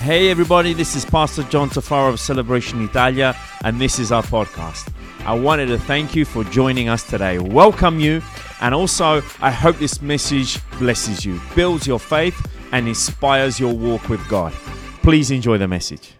Hey, everybody, this is Pastor John Tafaro of Celebration Italia, and this is our podcast. I wanted to thank you for joining us today, welcome you, and also I hope this message blesses you, builds your faith, and inspires your walk with God. Please enjoy the message.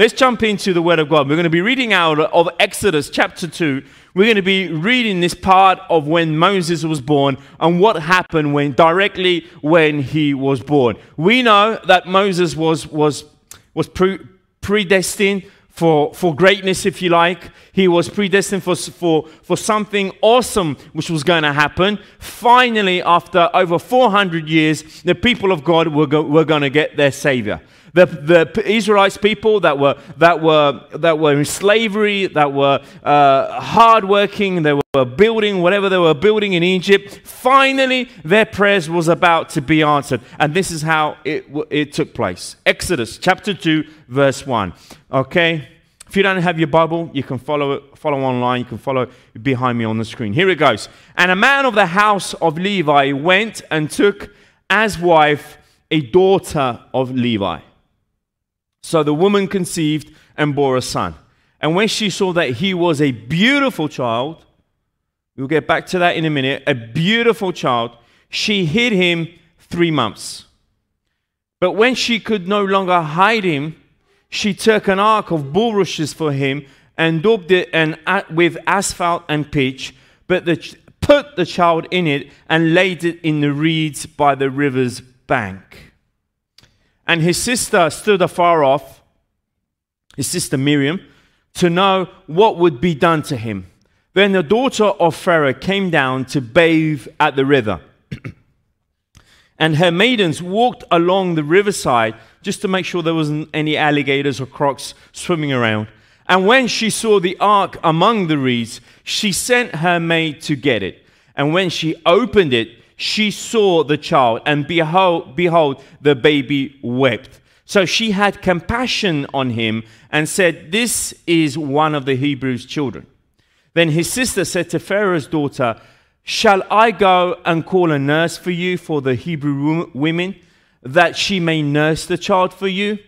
Let's jump into the Word of God. We're going to be reading out of Exodus chapter 2. We're going to be reading this part of when Moses was born and what happened when directly when he was born. We know that Moses was, was, was pre- predestined for, for greatness, if you like. He was predestined for, for, for something awesome which was going to happen. Finally, after over 400 years, the people of God were, go, were going to get their Savior. The, the Israelites people that were, that, were, that were in slavery, that were uh, hardworking, they were building whatever they were building in Egypt, finally their prayers was about to be answered. And this is how it, it took place. Exodus chapter 2, verse 1. Okay? If you don't have your Bible, you can follow it, follow online. You can follow behind me on the screen. Here it goes. And a man of the house of Levi went and took as wife a daughter of Levi. So the woman conceived and bore a son. And when she saw that he was a beautiful child, we'll get back to that in a minute, a beautiful child, she hid him three months. But when she could no longer hide him, she took an ark of bulrushes for him and daubed it and, with asphalt and pitch, but the, put the child in it and laid it in the reeds by the river's bank and his sister stood afar off, his sister Miriam, to know what would be done to him. Then the daughter of Pharaoh came down to bathe at the river. and her maidens walked along the riverside just to make sure there wasn't any alligators or crocs swimming around. And when she saw the ark among the reeds, she sent her maid to get it. And when she opened it, she saw the child, and behold, behold, the baby wept. So she had compassion on him and said, This is one of the Hebrews' children. Then his sister said to Pharaoh's daughter, Shall I go and call a nurse for you for the Hebrew women, that she may nurse the child for you?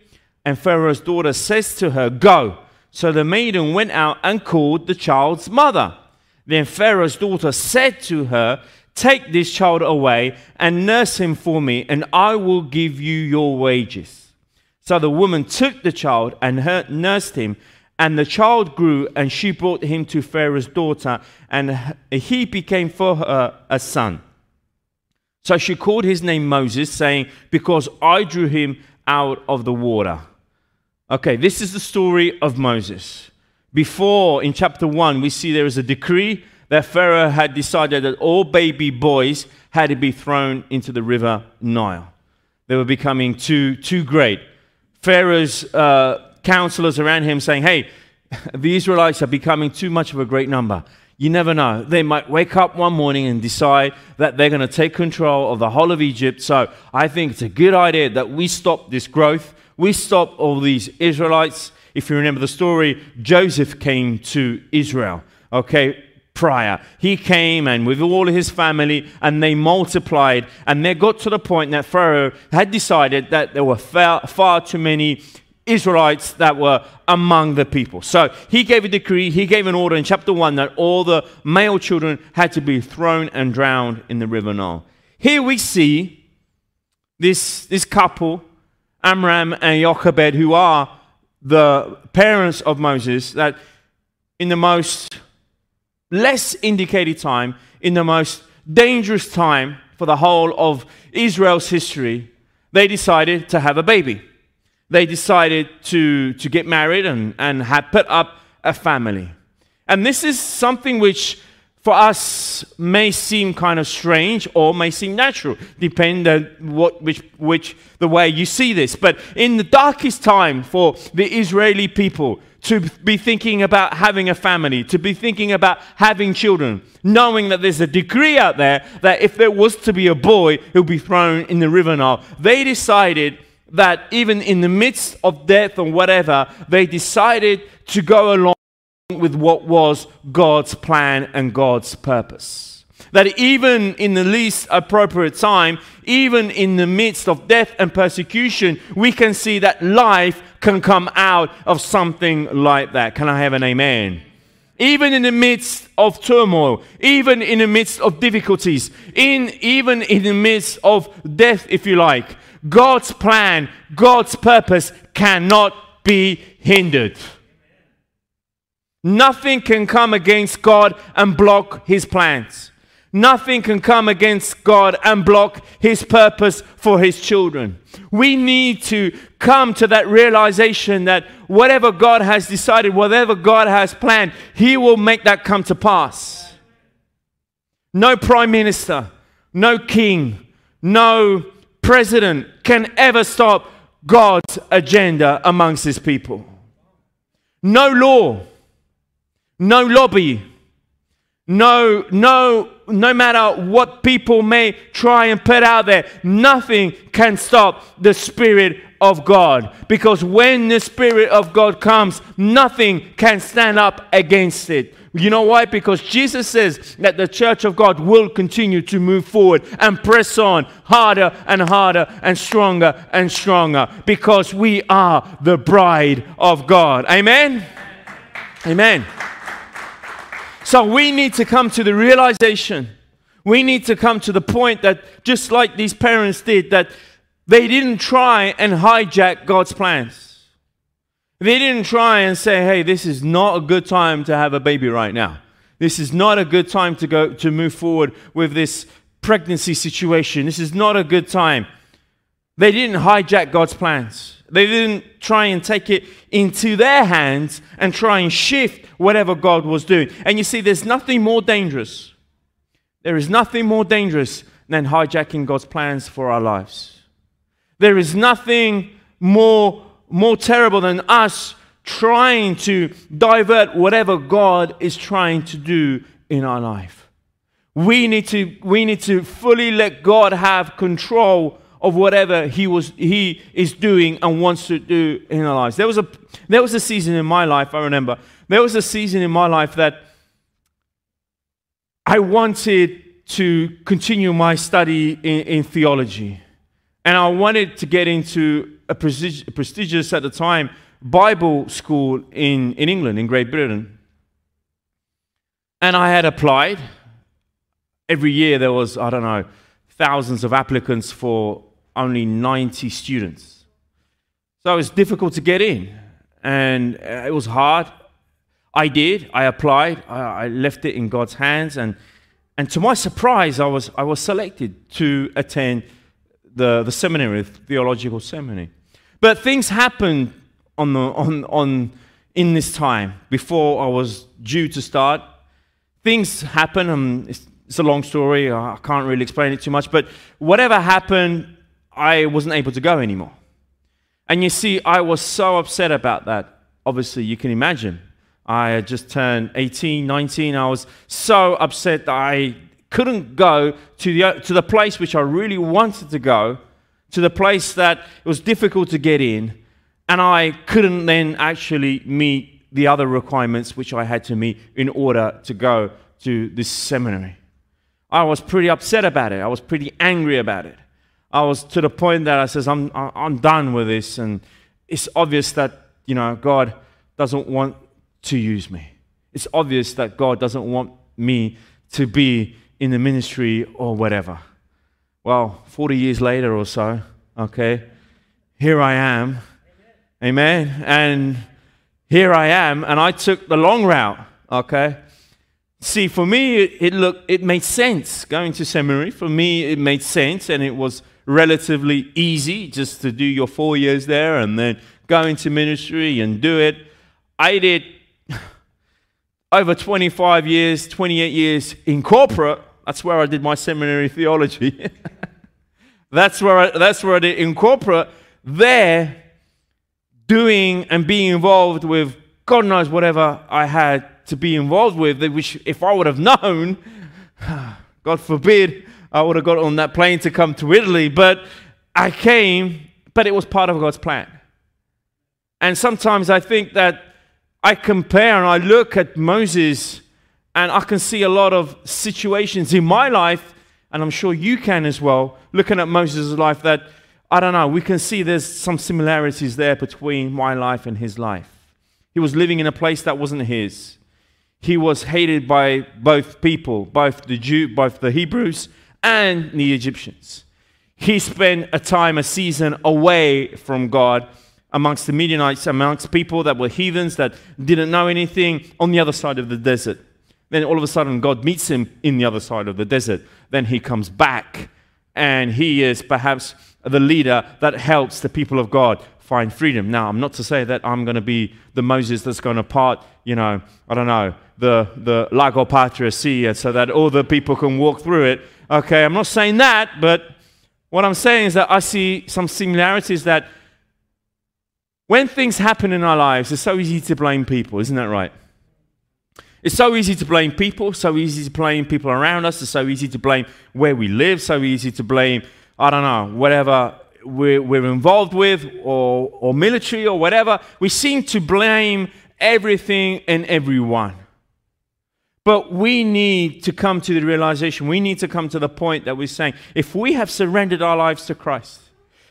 And Pharaoh's daughter says to her, Go. So the maiden went out and called the child's mother. Then Pharaoh's daughter said to her, Take this child away and nurse him for me, and I will give you your wages. So the woman took the child and nursed him, and the child grew, and she brought him to Pharaoh's daughter, and he became for her a son. So she called his name Moses, saying, Because I drew him out of the water. Okay, this is the story of Moses. Before, in chapter 1, we see there is a decree that Pharaoh had decided that all baby boys had to be thrown into the river Nile. They were becoming too, too great. Pharaoh's uh, counselors around him saying, Hey, the Israelites are becoming too much of a great number. You never know. They might wake up one morning and decide that they're going to take control of the whole of Egypt. So I think it's a good idea that we stop this growth. We stop all these Israelites. If you remember the story, Joseph came to Israel. Okay, prior. He came and with all his family and they multiplied and they got to the point that Pharaoh had decided that there were far, far too many Israelites that were among the people. So he gave a decree, he gave an order in chapter 1 that all the male children had to be thrown and drowned in the river Nile. Here we see this, this couple, Amram and Jochebed, who are the parents of Moses, that in the most less indicated time, in the most dangerous time for the whole of Israel's history, they decided to have a baby. They decided to, to get married and, and have put up a family. And this is something which for us may seem kind of strange or may seem natural, depending on what, which, which the way you see this. But in the darkest time for the Israeli people, to be thinking about having a family, to be thinking about having children, knowing that there's a decree out there that if there was to be a boy, he'll be thrown in the river Nile. They decided that even in the midst of death or whatever, they decided to go along with what was God's plan and God's purpose. That even in the least appropriate time, even in the midst of death and persecution, we can see that life can come out of something like that. Can I have an amen? Even in the midst of turmoil, even in the midst of difficulties, in, even in the midst of death, if you like, God's plan, God's purpose cannot be hindered. Nothing can come against God and block his plans. Nothing can come against God and block His purpose for His children. We need to come to that realization that whatever God has decided, whatever God has planned, He will make that come to pass. No prime minister, no king, no president can ever stop God's agenda amongst His people. No law, no lobby, no, no, no matter what people may try and put out there, nothing can stop the Spirit of God. Because when the Spirit of God comes, nothing can stand up against it. You know why? Because Jesus says that the church of God will continue to move forward and press on harder and harder and stronger and stronger because we are the bride of God. Amen? Amen. So we need to come to the realization, we need to come to the point that just like these parents did, that they didn't try and hijack God's plans. They didn't try and say, hey, this is not a good time to have a baby right now. This is not a good time to go to move forward with this pregnancy situation. This is not a good time. They didn't hijack God's plans. They didn't try and take it into their hands and try and shift whatever God was doing. And you see, there's nothing more dangerous. There is nothing more dangerous than hijacking God's plans for our lives. There is nothing more, more terrible than us trying to divert whatever God is trying to do in our life. We need to, we need to fully let God have control of whatever he was he is doing and wants to do in our lives. There was a there was a season in my life, I remember. There was a season in my life that I wanted to continue my study in, in theology. And I wanted to get into a prestigious at the time Bible school in, in England, in Great Britain. And I had applied. Every year there was, I don't know, thousands of applicants for only 90 students. So it was difficult to get in, and uh, it was hard. I did, I applied, I, left it in God's hands, and, and to my surprise, I was, I was selected to attend the, the seminary, the theological seminary. But things happened on the, on, on, in this time before I was due to start. Things happened, and it's, it's a long story, I can't really explain it too much, but whatever happened, I wasn't able to go anymore. And you see, I was so upset about that. Obviously, you can imagine. I had just turned 18, 19. I was so upset that I couldn't go to the, to the place which I really wanted to go, to the place that it was difficult to get in, and I couldn't then actually meet the other requirements which I had to meet in order to go to this seminary. I was pretty upset about it. I was pretty angry about it. I was to the point that I says, I'm, I'm done with this. And it's obvious that, you know, God doesn't want to use me. It's obvious that God doesn't want me to be in the ministry or whatever. Well, 40 years later or so, okay, here I am. Amen. Amen. And here I am, and I took the long route, okay? See, for me, it, it looked, it made sense going to seminary. For me, it made sense, and it was relatively easy just to do your four years there and then go into ministry and do it. I did over 25 years, 28 years in corporate. That's where I did my seminary theology. that's, where I, that's where I did in corporate. There, doing and being involved with God knows whatever I had to be involved with, which if I would have known, God forbid, I would have got on that plane to come to Italy, but I came, but it was part of God's plan. And sometimes I think that I compare and I look at Moses And I can see a lot of situations in my life, and I'm sure you can as well, looking at Moses' life, that I don't know, we can see there's some similarities there between my life and his life. He was living in a place that wasn't his. He was hated by both people, both the Jew, both the Hebrews and the Egyptians. He spent a time, a season away from God amongst the Midianites, amongst people that were heathens, that didn't know anything on the other side of the desert. Then all of a sudden, God meets him in the other side of the desert. Then he comes back, and he is perhaps the leader that helps the people of God find freedom. Now, I'm not to say that I'm going to be the Moses that's going to part, you know, I don't know, the, the Lago Patria Sea so that all the people can walk through it. Okay, I'm not saying that, but what I'm saying is that I see some similarities that when things happen in our lives, it's so easy to blame people, isn't that right? It's so easy to blame people, so easy to blame people around us, it's so easy to blame where we live, so easy to blame, I don't know, whatever we're, we're involved with or, or military or whatever. We seem to blame everything and everyone. But we need to come to the realization, we need to come to the point that we're saying, if we have surrendered our lives to Christ,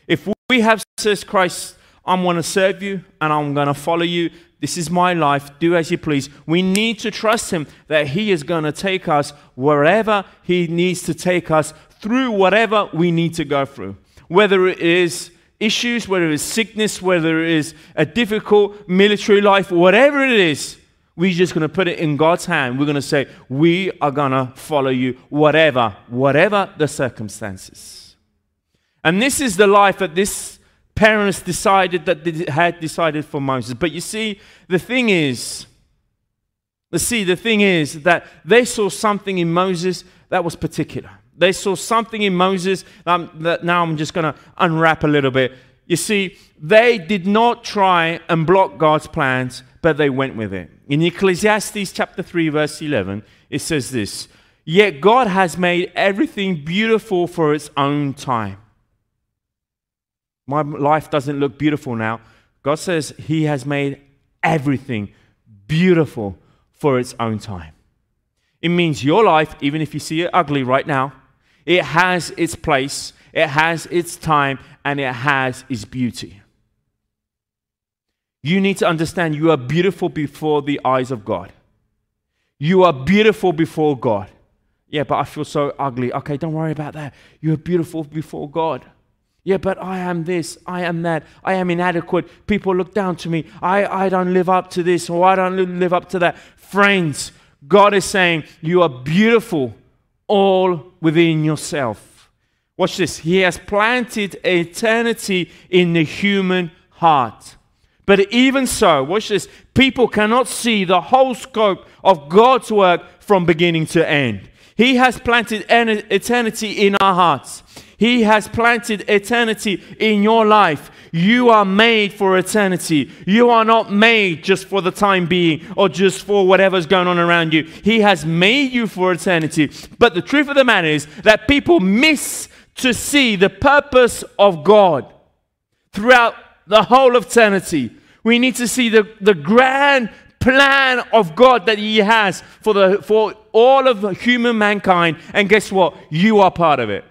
if we have said, Christ, I'm going to serve you and I'm going to follow you. This is my life. Do as you please. We need to trust Him that He is going to take us wherever He needs to take us through whatever we need to go through. Whether it is issues, whether it is sickness, whether it is a difficult military life, whatever it is, we're just going to put it in God's hand. We're going to say, We are going to follow you, whatever, whatever the circumstances. And this is the life that this parents decided that they had decided for Moses. But you see, the thing is, you see, the thing is that they saw something in Moses that was particular. They saw something in Moses um, that now I'm just going to unwrap a little bit. You see, they did not try and block God's plans, but they went with it. In Ecclesiastes chapter 3, verse 11, it says this Yet God has made everything beautiful for its own time. My life doesn't look beautiful now. God says He has made everything beautiful for its own time. It means your life, even if you see it ugly right now, it has its place, it has its time, and it has its beauty. You need to understand you are beautiful before the eyes of God. You are beautiful before God. Yeah, but I feel so ugly. Okay, don't worry about that. You are beautiful before God. Yeah, but I am this, I am that, I am inadequate. People look down to me. I, I don't live up to this or I don't live up to that. Friends, God is saying, You are beautiful all within yourself. Watch this. He has planted eternity in the human heart. But even so, watch this. People cannot see the whole scope of God's work from beginning to end. He has planted eternity in our hearts. He has planted eternity in your life. You are made for eternity. You are not made just for the time being or just for whatever's going on around you. He has made you for eternity. But the truth of the matter is that people miss to see the purpose of God throughout the whole of eternity. We need to see the, the grand plan of God that He has for, the, for all of human mankind. And guess what? You are part of it.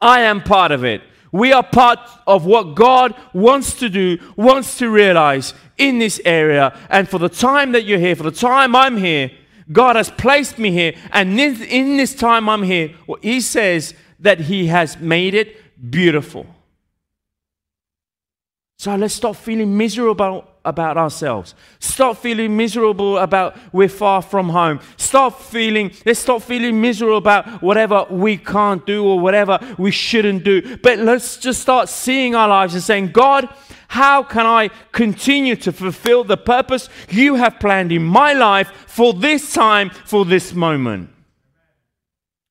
I am part of it. We are part of what God wants to do, wants to realize in this area. And for the time that you're here, for the time I'm here, God has placed me here. And in this time I'm here, well, He says that He has made it beautiful. So let's stop feeling miserable about ourselves. Stop feeling miserable about we're far from home. Stop feeling, let's stop feeling miserable about whatever we can't do or whatever we shouldn't do. But let's just start seeing our lives and saying, God, how can I continue to fulfill the purpose you have planned in my life for this time, for this moment?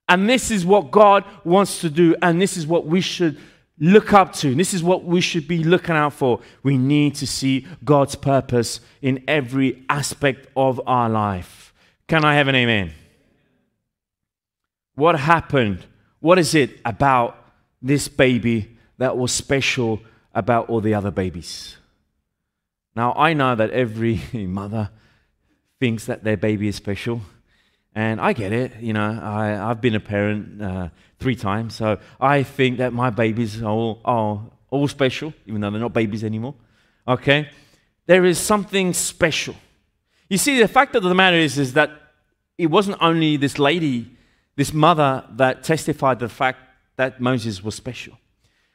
And this is what God wants to do, and this is what we should look up to. This is what we should be looking out for. We need to see God's purpose in every aspect of our life. Can I have an amen? What happened? What is it about this baby that was special about all the other babies? Now, I know that every mother thinks that their baby is special. And I get it, you know, I, I've been a parent uh, three times, so I think that my babies are all, are all special, even though they're not babies anymore. Okay? There is something special. You see, the fact of the matter is, is that it wasn't only this lady, this mother, that testified the fact that Moses was special.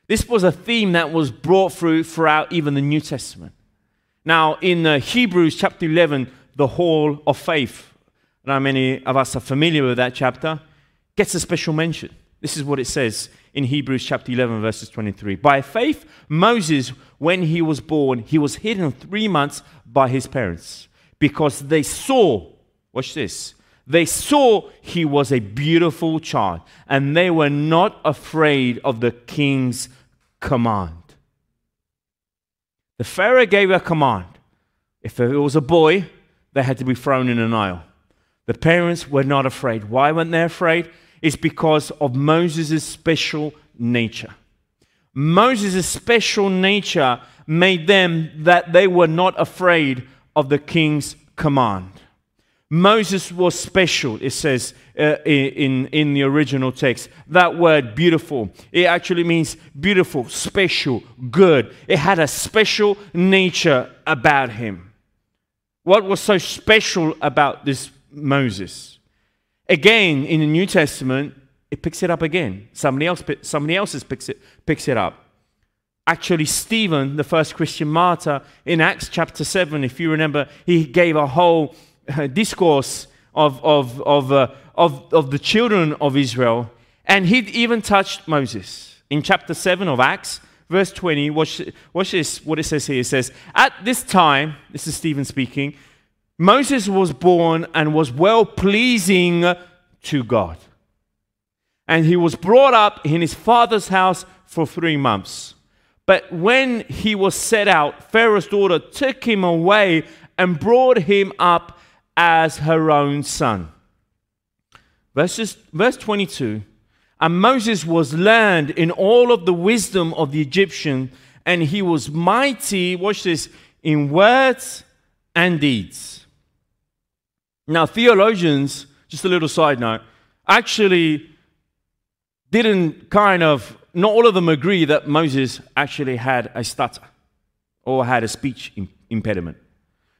This was a theme that was brought through throughout even the New Testament. Now, in uh, Hebrews chapter 11, the Hall of Faith, how many of us are familiar with that chapter, gets a special mention. This is what it says in Hebrews chapter 11, verses 23. By faith, Moses, when he was born, he was hidden three months by his parents because they saw, watch this, they saw he was a beautiful child and they were not afraid of the king's command. The Pharaoh gave a command. If it was a boy, they had to be thrown in a Nile. The parents were not afraid. Why weren't they afraid? It's because of Moses' special nature. Moses' special nature made them that they were not afraid of the king's command. Moses was special, it says uh, in, in the original text. That word beautiful, it actually means beautiful, special, good. It had a special nature about him. What was so special about this Moses? Again, in the New Testament, it picks it up again. Somebody else, somebody else picks it, picks it up. Actually, Stephen, the first Christian martyr, in Acts chapter 7, if you remember, he gave a whole uh, discourse of, of, of, uh, of, of the children of Israel, and he even touched Moses. In chapter 7 of Acts, verse 20, watch, watch this, what it says here. It says, At this time, this is Stephen speaking, Moses was born and was well pleasing to God. And he was brought up in his father's house for three months. But when he was set out, Pharaoh's daughter took him away and brought him up as her own son. Verses, verse 22 And Moses was learned in all of the wisdom of the Egyptian, and he was mighty, watch this, in words and deeds. Now, theologians, just a little side note, actually didn't kind of, not all of them agree that Moses actually had a stutter or had a speech impediment.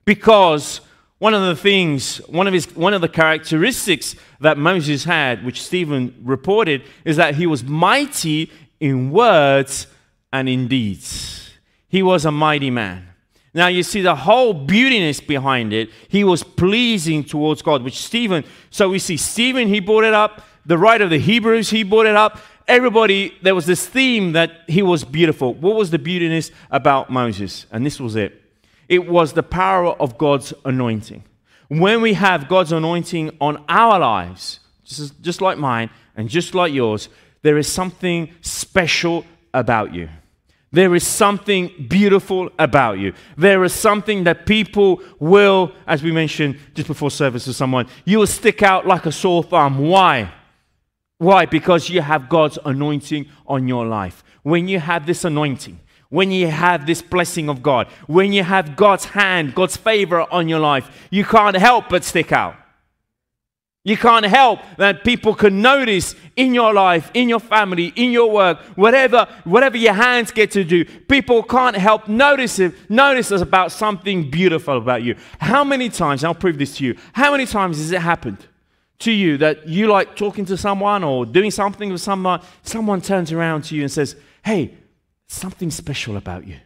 Because one of the things, one of, his, one of the characteristics that Moses had, which Stephen reported, is that he was mighty in words and in deeds. He was a mighty man. Now you see the whole beautiness behind it. He was pleasing towards God, which Stephen, so we see Stephen, he brought it up the writer of the Hebrews, he brought it up. Everybody, there was this theme that he was beautiful. What was the beautiness about Moses? And this was it it was the power of God's anointing. When we have God's anointing on our lives, just, just like mine and just like yours, there is something special about you. There is something beautiful about you. There is something that people will, as we mentioned just before service to someone, you will stick out like a sore thumb. Why? Why? Because you have God's anointing on your life. When you have this anointing, when you have this blessing of God, when you have God's hand, God's favor on your life, you can't help but stick out. You can't help that people can notice in your life, in your family, in your work, whatever, whatever your hands get to do. People can't help notice it, notice us about something beautiful about you. How many times, I'll prove this to you, how many times has it happened? to you that you like talking to someone or doing something with someone, someone turns around to you and says, Hey, something special about you.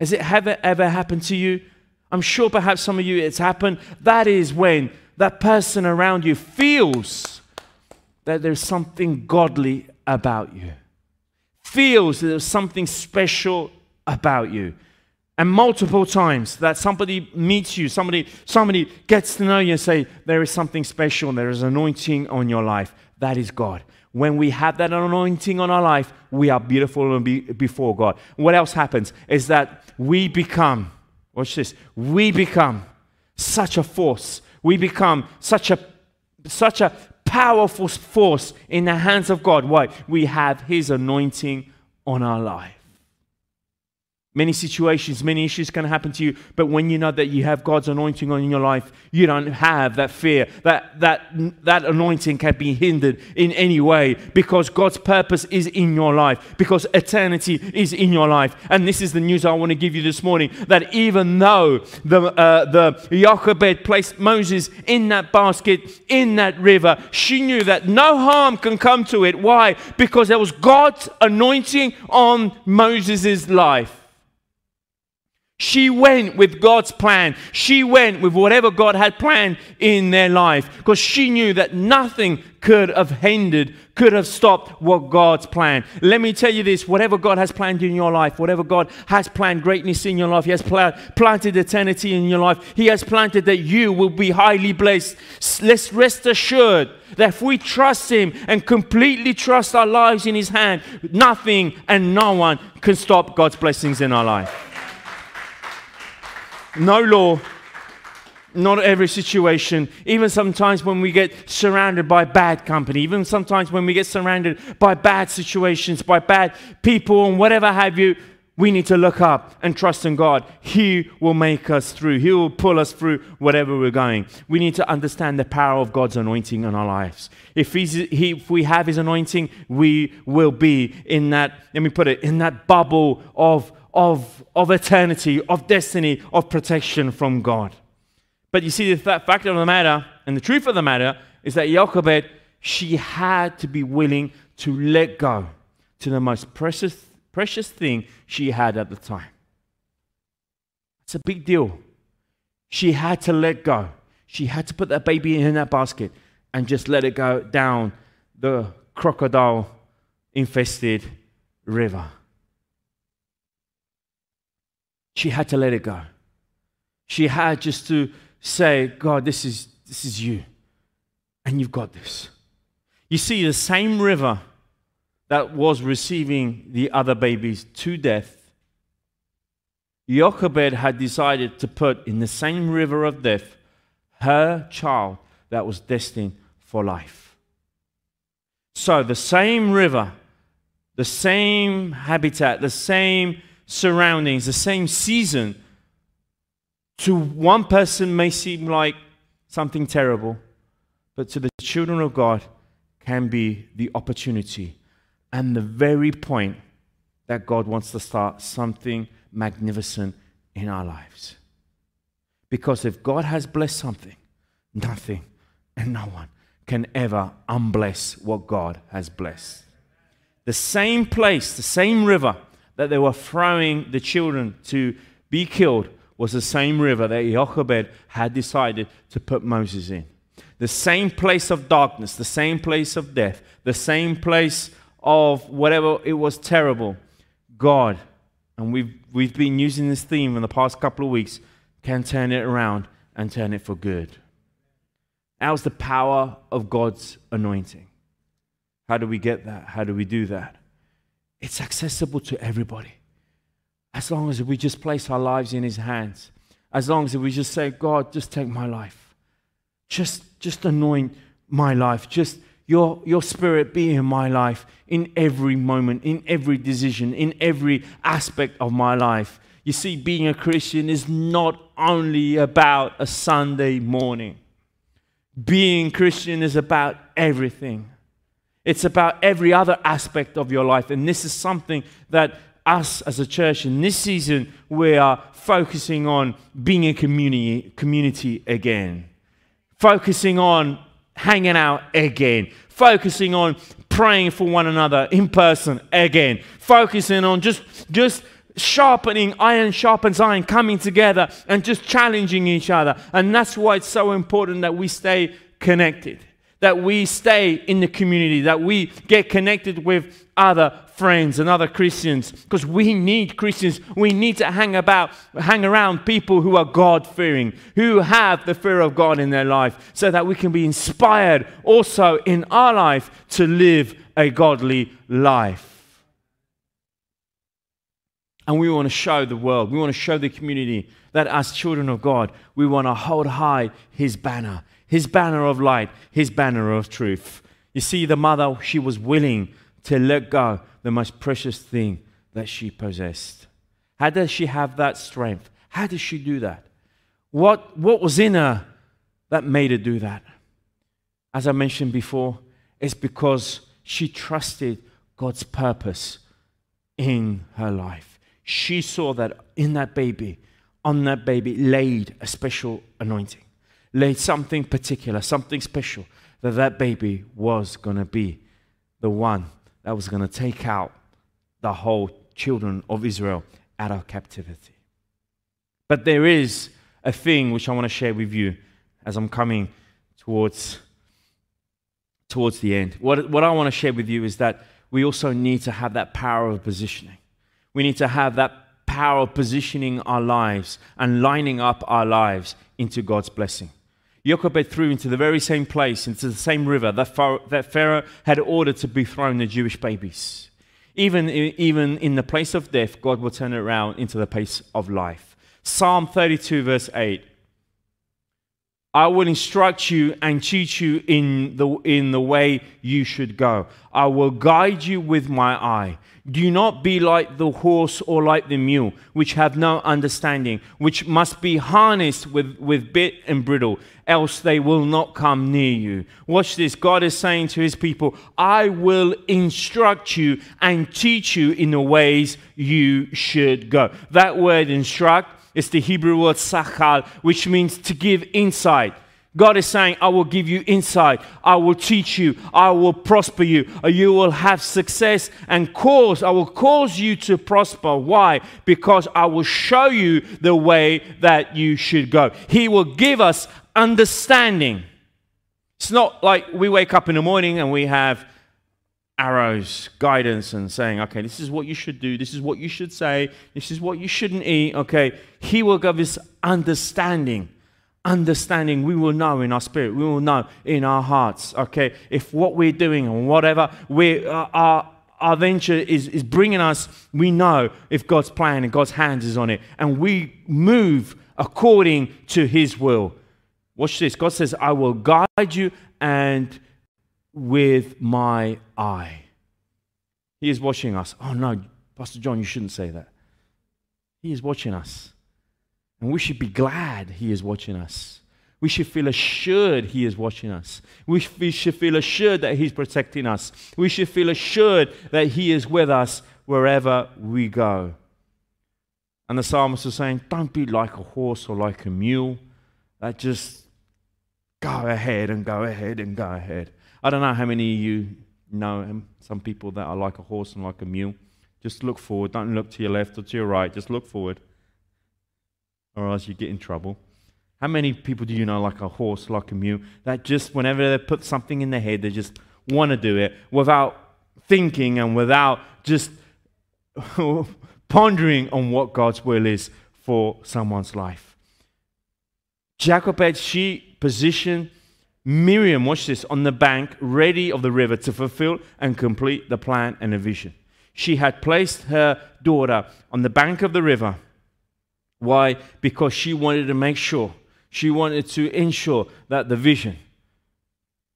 Has it ever, ever happened to you? I'm sure perhaps some of you it's happened. That is when that person around you feels that there's something godly about you, feels that there's something special about you and multiple times that somebody meets you, somebody, somebody gets to know you and say, there is something special, there is anointing on your life. That is God. When we have that anointing on our life, we are beautiful before God. What else happens is that we become, watch this, we become such a force. We become such a, such a powerful force in the hands of God. Why? We have His anointing on our life. Many situations, many issues can happen to you, but when you know that you have God's anointing on your life, you don't have that fear. That, that, that anointing can be hindered in any way because God's purpose is in your life, because eternity is in your life. And this is the news I want to give you this morning that even though the, uh, the Jochebed placed Moses in that basket, in that river, she knew that no harm can come to it. Why? Because there was God's anointing on Moses' life. She went with God's plan. She went with whatever God had planned in their life because she knew that nothing could have hindered, could have stopped what God's plan. Let me tell you this whatever God has planned in your life, whatever God has planned greatness in your life, He has pl- planted eternity in your life, He has planted that you will be highly blessed. Let's rest assured that if we trust Him and completely trust our lives in His hand, nothing and no one can stop God's blessings in our life. No law, not every situation, even sometimes when we get surrounded by bad company, even sometimes when we get surrounded by bad situations, by bad people, and whatever have you, we need to look up and trust in God. He will make us through, He will pull us through whatever we're going. We need to understand the power of God's anointing in our lives. If, he, if we have His anointing, we will be in that, let me put it, in that bubble of of, of eternity, of destiny, of protection from God. But you see, the th- fact of the matter and the truth of the matter is that Jochebed, she had to be willing to let go to the most precious, precious thing she had at the time. It's a big deal. She had to let go. She had to put that baby in that basket and just let it go down the crocodile infested river. She had to let it go. She had just to say, God, this is, this is you. And you've got this. You see, the same river that was receiving the other babies to death, Jochebed had decided to put in the same river of death her child that was destined for life. So the same river, the same habitat, the same surroundings, the same season, to one person may seem like something terrible, but to the children of God can be the opportunity and the very point that God wants to start something magnificent in our lives. Because if God has blessed something, nothing and no one can ever unbless what God has blessed. The same place, the same river that they were throwing the children to be killed was the same river that Jochebed had decided to put Moses in. The same place of darkness, the same place of death, the same place of whatever it was terrible. God, and we've, we've been using this theme in the past couple of weeks, can turn it around and turn it for good. How's the power of God's anointing? How do we get that? How do we do that? It's accessible to everybody. As long as we just place our lives in His hands. As long as we just say, God, just take my life. Just, just anoint my life. Just your, your spirit be in my life in every moment, in every decision, in every aspect of my life. You see, being a Christian is not only about a Sunday morning. Being Christian is about everything. It's about every other aspect of your life. And this is something that us as a church in this season, we are focusing on being a community, community again. Focusing on hanging out again. Focusing on praying for one another in person again. Focusing on just, just sharpening iron sharpens iron, coming together and just challenging each other. And that's why it's so important that we stay connected that we stay in the community, that we get connected with other friends and other Christians because we need Christians. We need to hang about, hang around people who are God fearing, who have the fear of God in their life, so that we can be inspired also in our life to live a godly life. And we want to show the world, we want to show the community that as children of God, we want to hold high His banner his banner of light, his banner of truth. You see, the mother, she was willing to let go the most precious thing that she possessed. How does she have that strength? How does she do that? What, what was in her that made her do that? As I mentioned before, it's because she trusted God's purpose in her life. She saw that in that baby, on that baby, laid a special anointing, laid something particular, something special, that that baby was going to be the one that was going to take out the whole children of Israel out of captivity. But there is a thing which I want to share with you as I'm coming towards, towards the end. What, what I want to share with you is that we also need to have that power of positioning. We need to have that power of positioning our lives and lining up our lives into God's blessing. Jochebed threw into the very same place, into the same river that Pharaoh, that Pharaoh had ordered to be thrown the Jewish babies. Even, even in the place of death, God will turn it around into the place of life. Psalm 32, verse 8. I will instruct you and teach you in the, in the way you should go. I will guide you with my eye. Do not be like the horse or like the mule, which have no understanding, which must be harnessed with, with bit and bridle, else they will not come near you. Watch this. God is saying to his people, I will instruct you and teach you in the ways you should go. That word instruct is the Hebrew word sachal, which means to give insight God is saying, I will give you insight. I will teach you. I will prosper you. You will have success and cause. I will cause you to prosper. Why? Because I will show you the way that you should go. He will give us understanding. It's not like we wake up in the morning and we have arrows, guidance, and saying, okay, this is what you should do, this is what you should say, this is what you shouldn't eat. Okay, He will give us understanding understanding we will know in our spirit, we will know in our hearts, okay, if what we're doing and whatever we uh, our, our venture is, is bringing us, we know if God's plan and God's hands is on it, and we move according to His will. Watch this. God says, I will guide you and with my eye. He is watching us. Oh no, Pastor John, you shouldn't say that. He is watching us. And we should be glad He is watching us. We should feel assured He is watching us. We, should feel assured that He's protecting us. We should feel assured that He is with us wherever we go. And the psalmist is saying, Don't be like a horse or like a mule that just go ahead and go ahead and go ahead. I don't know how many of you know him, some people that are like a horse and like a mule. Just look forward. Don't look to your left or to your right. Just look forward or else you get in trouble. How many people do you know, like a horse, like a mule, that just whenever they put something in their head, they just want to do it without thinking and without just pondering on what God's will is for someone's life? Jochebed, she positioned Miriam, watch this, on the bank, ready of the river to fulfill and complete the plan and the vision. She had placed her daughter on the bank of the river why? Because she wanted to make sure, she wanted to ensure that the vision,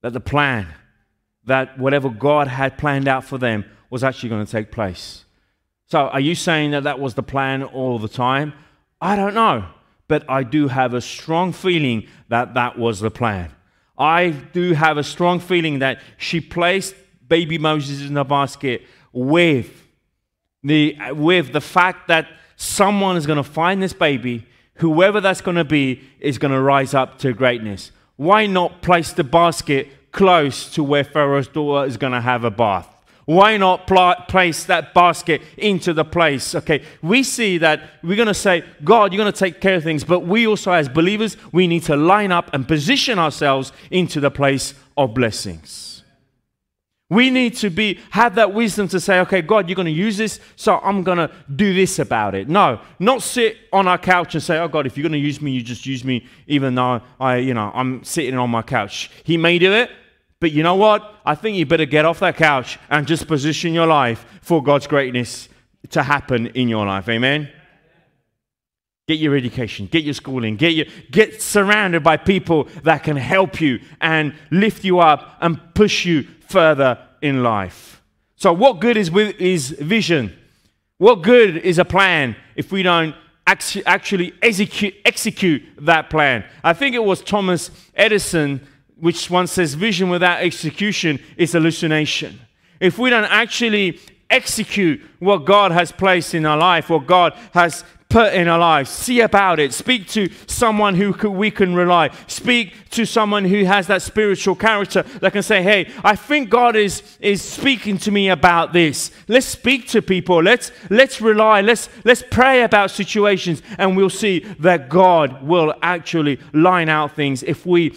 that the plan, that whatever God had planned out for them was actually going to take place. So, are you saying that that was the plan all the time? I don't know. But I do have a strong feeling that that was the plan. I do have a strong feeling that she placed baby Moses in the basket with the, with the fact that someone is going to find this baby, whoever that's going to be is going to rise up to greatness. Why not place the basket close to where Pharaoh's daughter is going to have a bath? Why not pl- place that basket into the place? Okay, we see that we're going to say, God, you're going to take care of things, but we also, as believers, we need to line up and position ourselves into the place of blessings. We need to be have that wisdom to say, okay, God, you're going to use this, so I'm going to do this about it. No, not sit on our couch and say, oh God, if you're going to use me, you just use me, even though I, you know, I'm sitting on my couch. He may do it, but you know what? I think you better get off that couch and just position your life for God's greatness to happen in your life. Amen. Get your education, get your schooling, get your get surrounded by people that can help you and lift you up and push you further in life. So, what good is, with, is vision What good is a plan if we don't actually execute, execute that plan? I think it was Thomas Edison which one says vision without execution is hallucination. If we don't actually execute what God has placed in our life, what God has put in our lives. See about it. Speak to someone who we can rely. Speak to someone who has that spiritual character that can say, Hey, I think God is, is speaking to me about this. Let's speak to people. Let's, let's rely. Let's, let's pray about situations, and we'll see that God will actually line out things if we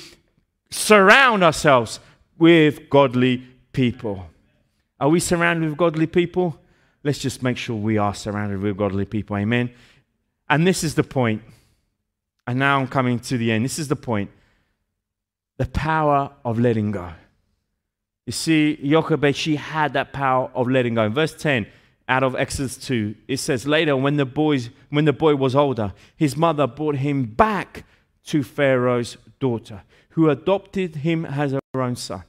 surround ourselves with godly people. Are we surrounded with godly people? Let's just make sure we are surrounded with godly people. Amen. And this is the point. And now I'm coming to the end. This is the point. The power of letting go. You see, Jochebed, she had that power of letting go. In verse 10, out of Exodus 2, it says, Later, when the, boys, when the boy was older, his mother brought him back to Pharaoh's daughter, who adopted him as her own son.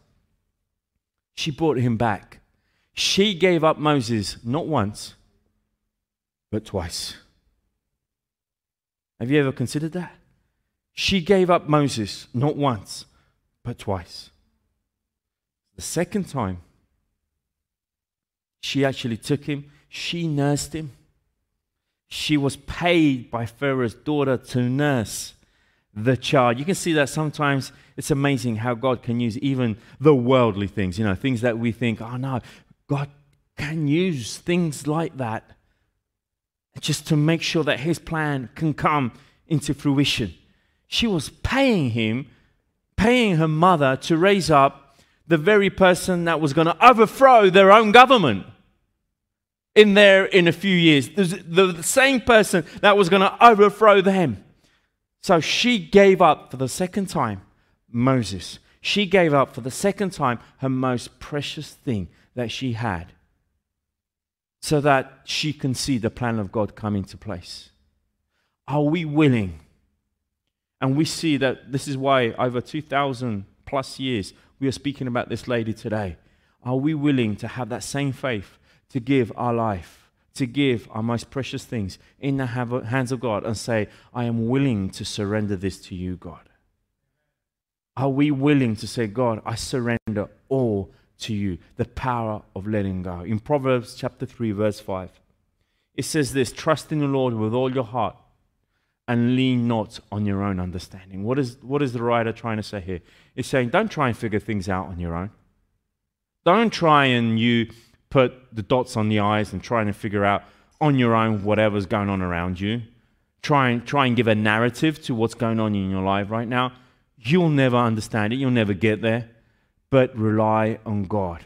She brought him back. She gave up Moses not once, but twice. Have you ever considered that? She gave up Moses not once, but twice. The second time, she actually took him, she nursed him. She was paid by Pharaoh's daughter to nurse the child. You can see that sometimes it's amazing how God can use even the worldly things, you know, things that we think, oh no, God can use things like that just to make sure that his plan can come into fruition. She was paying him, paying her mother to raise up the very person that was going to overthrow their own government in there in a few years. The, the same person that was going to overthrow them. So she gave up for the second time Moses. She gave up for the second time her most precious thing that she had so that she can see the plan of God come into place? Are we willing? And we see that this is why over 2,000 plus years we are speaking about this lady today. Are we willing to have that same faith to give our life, to give our most precious things in the hands of God and say, I am willing to surrender this to you, God? Are we willing to say, God, I surrender all to you the power of letting go. In Proverbs chapter 3, verse 5, it says this Trust in the Lord with all your heart and lean not on your own understanding. What is, what is the writer trying to say here? It's saying, don't try and figure things out on your own. Don't try and you put the dots on the I's and try and figure out on your own whatever's going on around you. Try and, try and give a narrative to what's going on in your life right now. You'll never understand it. You'll never get there but rely on God.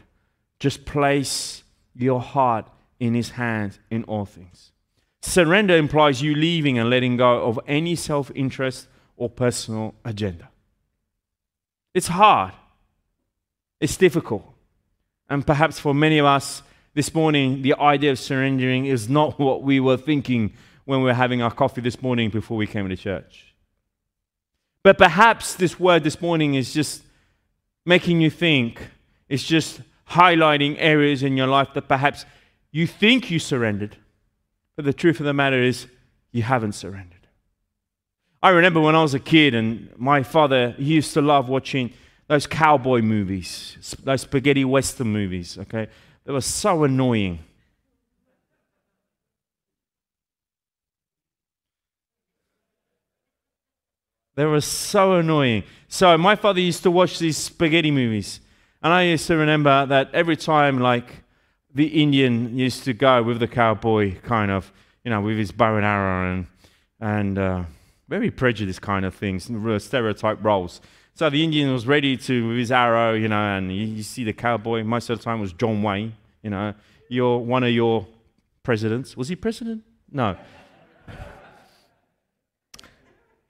Just place your heart in His hands in all things. Surrender implies you leaving and letting go of any self interest or personal agenda. It's hard, it's difficult. And perhaps for many of us this morning, the idea of surrendering is not what we were thinking when we were having our coffee this morning before we came to church. But perhaps this word this morning is just making you think. It's just highlighting areas in your life that perhaps you think you surrendered, but the truth of the matter is you haven't surrendered. I remember when I was a kid, and my father he used to love watching those cowboy movies, those spaghetti western movies. Okay, they were so annoying. They were so annoying. So my father used to watch these spaghetti movies. And I used to remember that every time, like, the Indian used to go with the cowboy, kind of, you know, with his bow and arrow and, and uh, very prejudiced kind of things, stereotype roles. So the Indian was ready to, with his arrow, you know, and you, you see the cowboy, most of the time was John Wayne, you know, your, one of your presidents. Was he president? No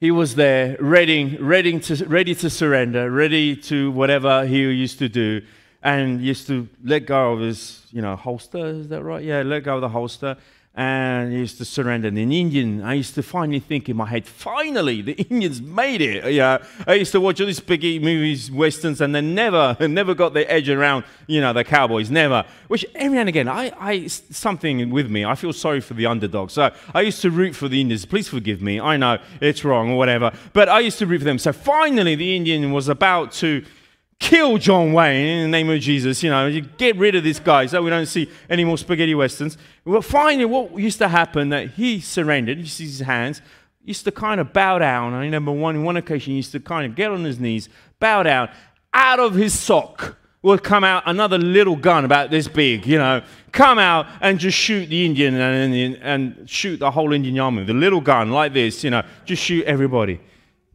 he was there, ready, ready, to, ready to surrender, ready to whatever he used to do, and used to let go of his, you know, holster. Is that right? Yeah, let go of the holster, and he used to surrender. In Indian, I used to finally think in my head, finally, the Indians made it. Yeah, I used to watch all these spaghetti movies, westerns, and they never, never got their edge around, you know, the cowboys, never. Which every now and again, I, I, something with me, I feel sorry for the underdog. So I used to root for the Indians. Please forgive me. I know it's wrong or whatever, but I used to root for them. So finally, the Indian was about to kill John Wayne in the name of Jesus. You know, get rid of this guy so we don't see any more spaghetti westerns. Well, finally, what used to happen that he surrendered. You see his hands. Used to kind of bow down. I remember one one occasion. He used to kind of get on his knees, bow down. Out of his sock would come out another little gun about this big. You know, come out and just shoot the Indian and, and, and shoot the whole Indian army. The little gun like this. You know, just shoot everybody.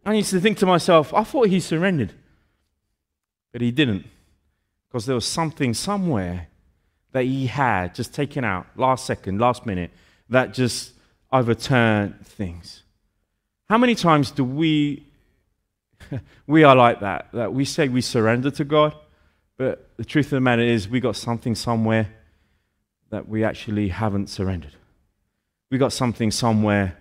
I used to think to myself, I thought he surrendered. But he didn't. Because there was something somewhere that he had just taken out last second, last minute, that just overturned things. How many times do we we are like that? That we say we surrender to God, but the truth of the matter is we got something somewhere that we actually haven't surrendered. We got something somewhere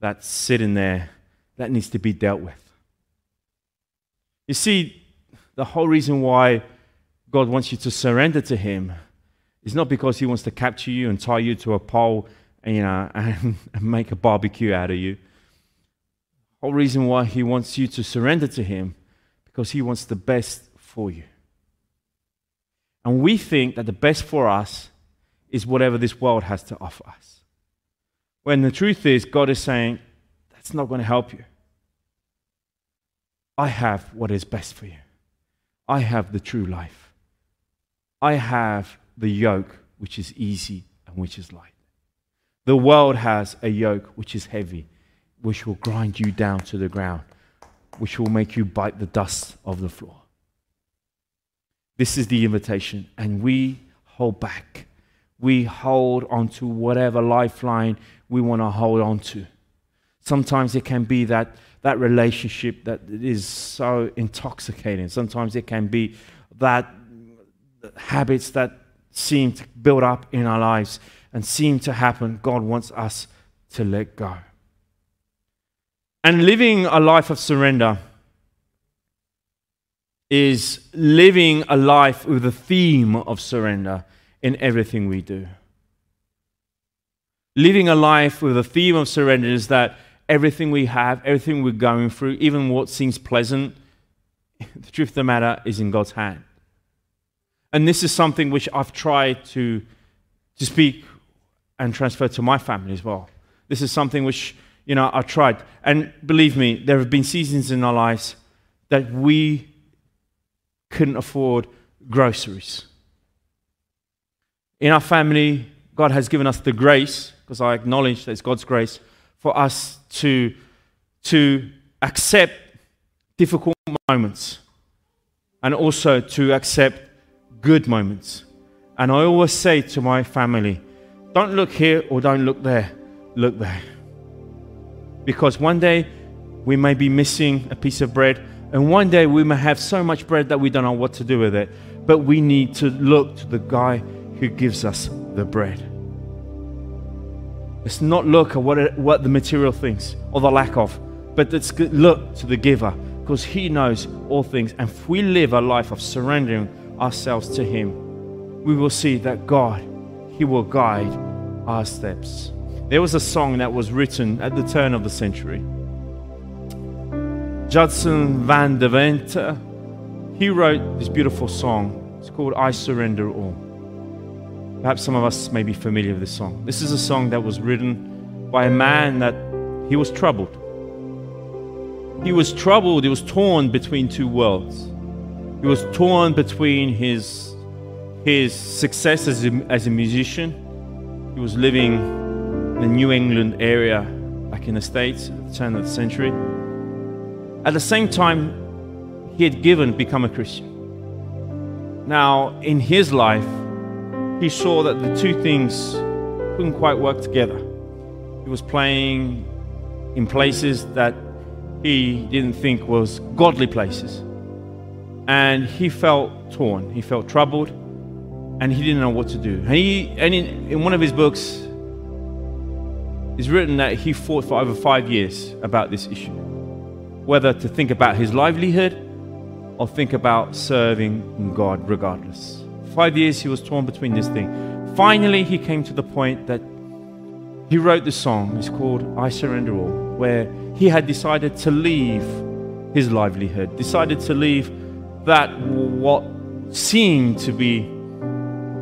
that's sitting there that needs to be dealt with. You see, the whole reason why God wants you to surrender to Him is not because He wants to capture you and tie you to a pole and, you know, and, and make a barbecue out of you. The whole reason why He wants you to surrender to Him because He wants the best for you. And we think that the best for us is whatever this world has to offer us. When the truth is, God is saying, that's not going to help you. I have what is best for you. I have the true life. I have the yoke which is easy and which is light. The world has a yoke which is heavy, which will grind you down to the ground, which will make you bite the dust of the floor. This is the invitation, and we hold back. We hold on to whatever lifeline we want to hold on to. Sometimes it can be that that relationship that is so intoxicating. Sometimes it can be that habits that seem to build up in our lives and seem to happen. God wants us to let go. And living a life of surrender is living a life with a theme of surrender in everything we do. Living a life with a theme of surrender is that everything we have, everything we're going through, even what seems pleasant, the truth of the matter is in God's hand. And this is something which I've tried to, to speak and transfer to my family as well. This is something which, you know, I've tried. And believe me, there have been seasons in our lives that we couldn't afford groceries. In our family, God has given us the grace, because I acknowledge that it's God's grace, for us to, to accept difficult moments and also to accept good moments. And I always say to my family, don't look here or don't look there, look there. Because one day we may be missing a piece of bread, and one day we may have so much bread that we don't know what to do with it. But we need to look to the guy who gives us the bread. Let's not look at what, it, what the material thinks or the lack of, but let's look to the giver because he knows all things. And if we live a life of surrendering ourselves to him, we will see that God, he will guide our steps. There was a song that was written at the turn of the century. Judson Van Deventer, he wrote this beautiful song. It's called I Surrender All. Perhaps some of us may be familiar with this song. This is a song that was written by a man that he was troubled. He was troubled, he was torn between two worlds. He was torn between his, his success as a, as a musician. He was living in the New England area back in the States at the turn of the century. At the same time, he had given become a Christian. Now, in his life, he saw that the two things couldn't quite work together. He was playing in places that he didn't think was godly places. And he felt torn, he felt troubled, and he didn't know what to do. And, he, and in, in one of his books, it's written that he fought for over five years about this issue whether to think about his livelihood or think about serving God regardless. Five years he was torn between this thing. Finally, he came to the point that he wrote the song. It's called I Surrender All, where he had decided to leave his livelihood, decided to leave that what seemed to be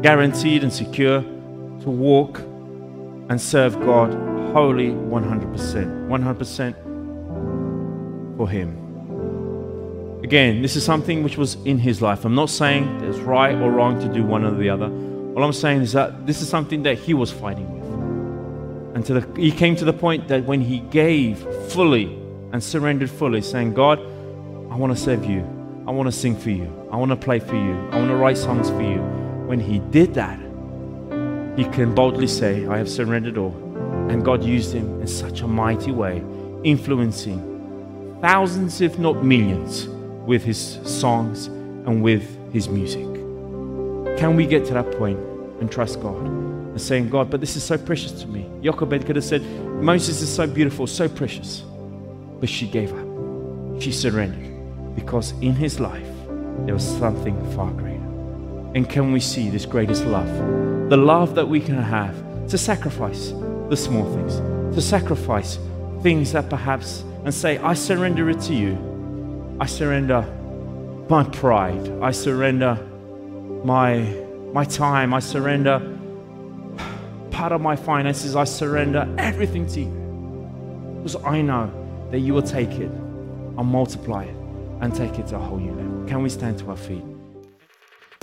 guaranteed and secure to walk and serve God wholly 100%. 100% for him. Again, this is something which was in his life. I'm not saying it's right or wrong to do one or the other. All I'm saying is that this is something that he was fighting with. And the, he came to the point that when he gave fully and surrendered fully, saying, God, I want to serve you. I want to sing for you. I want to play for you. I want to write songs for you. When he did that, he can boldly say, I have surrendered all. And God used him in such a mighty way, influencing thousands, if not millions, with his songs and with his music. Can we get to that point and trust God and saying, God, but this is so precious to me? Jochebed could have said, Moses is so beautiful, so precious. But she gave up. She surrendered because in his life there was something far greater. And can we see this greatest love? The love that we can have to sacrifice the small things, to sacrifice things that perhaps, and say, I surrender it to you. I surrender my pride. I surrender my, my time. I surrender part of my finances. I surrender everything to you. Because I know that you will take it and multiply it and take it to a whole new level. Can we stand to our feet?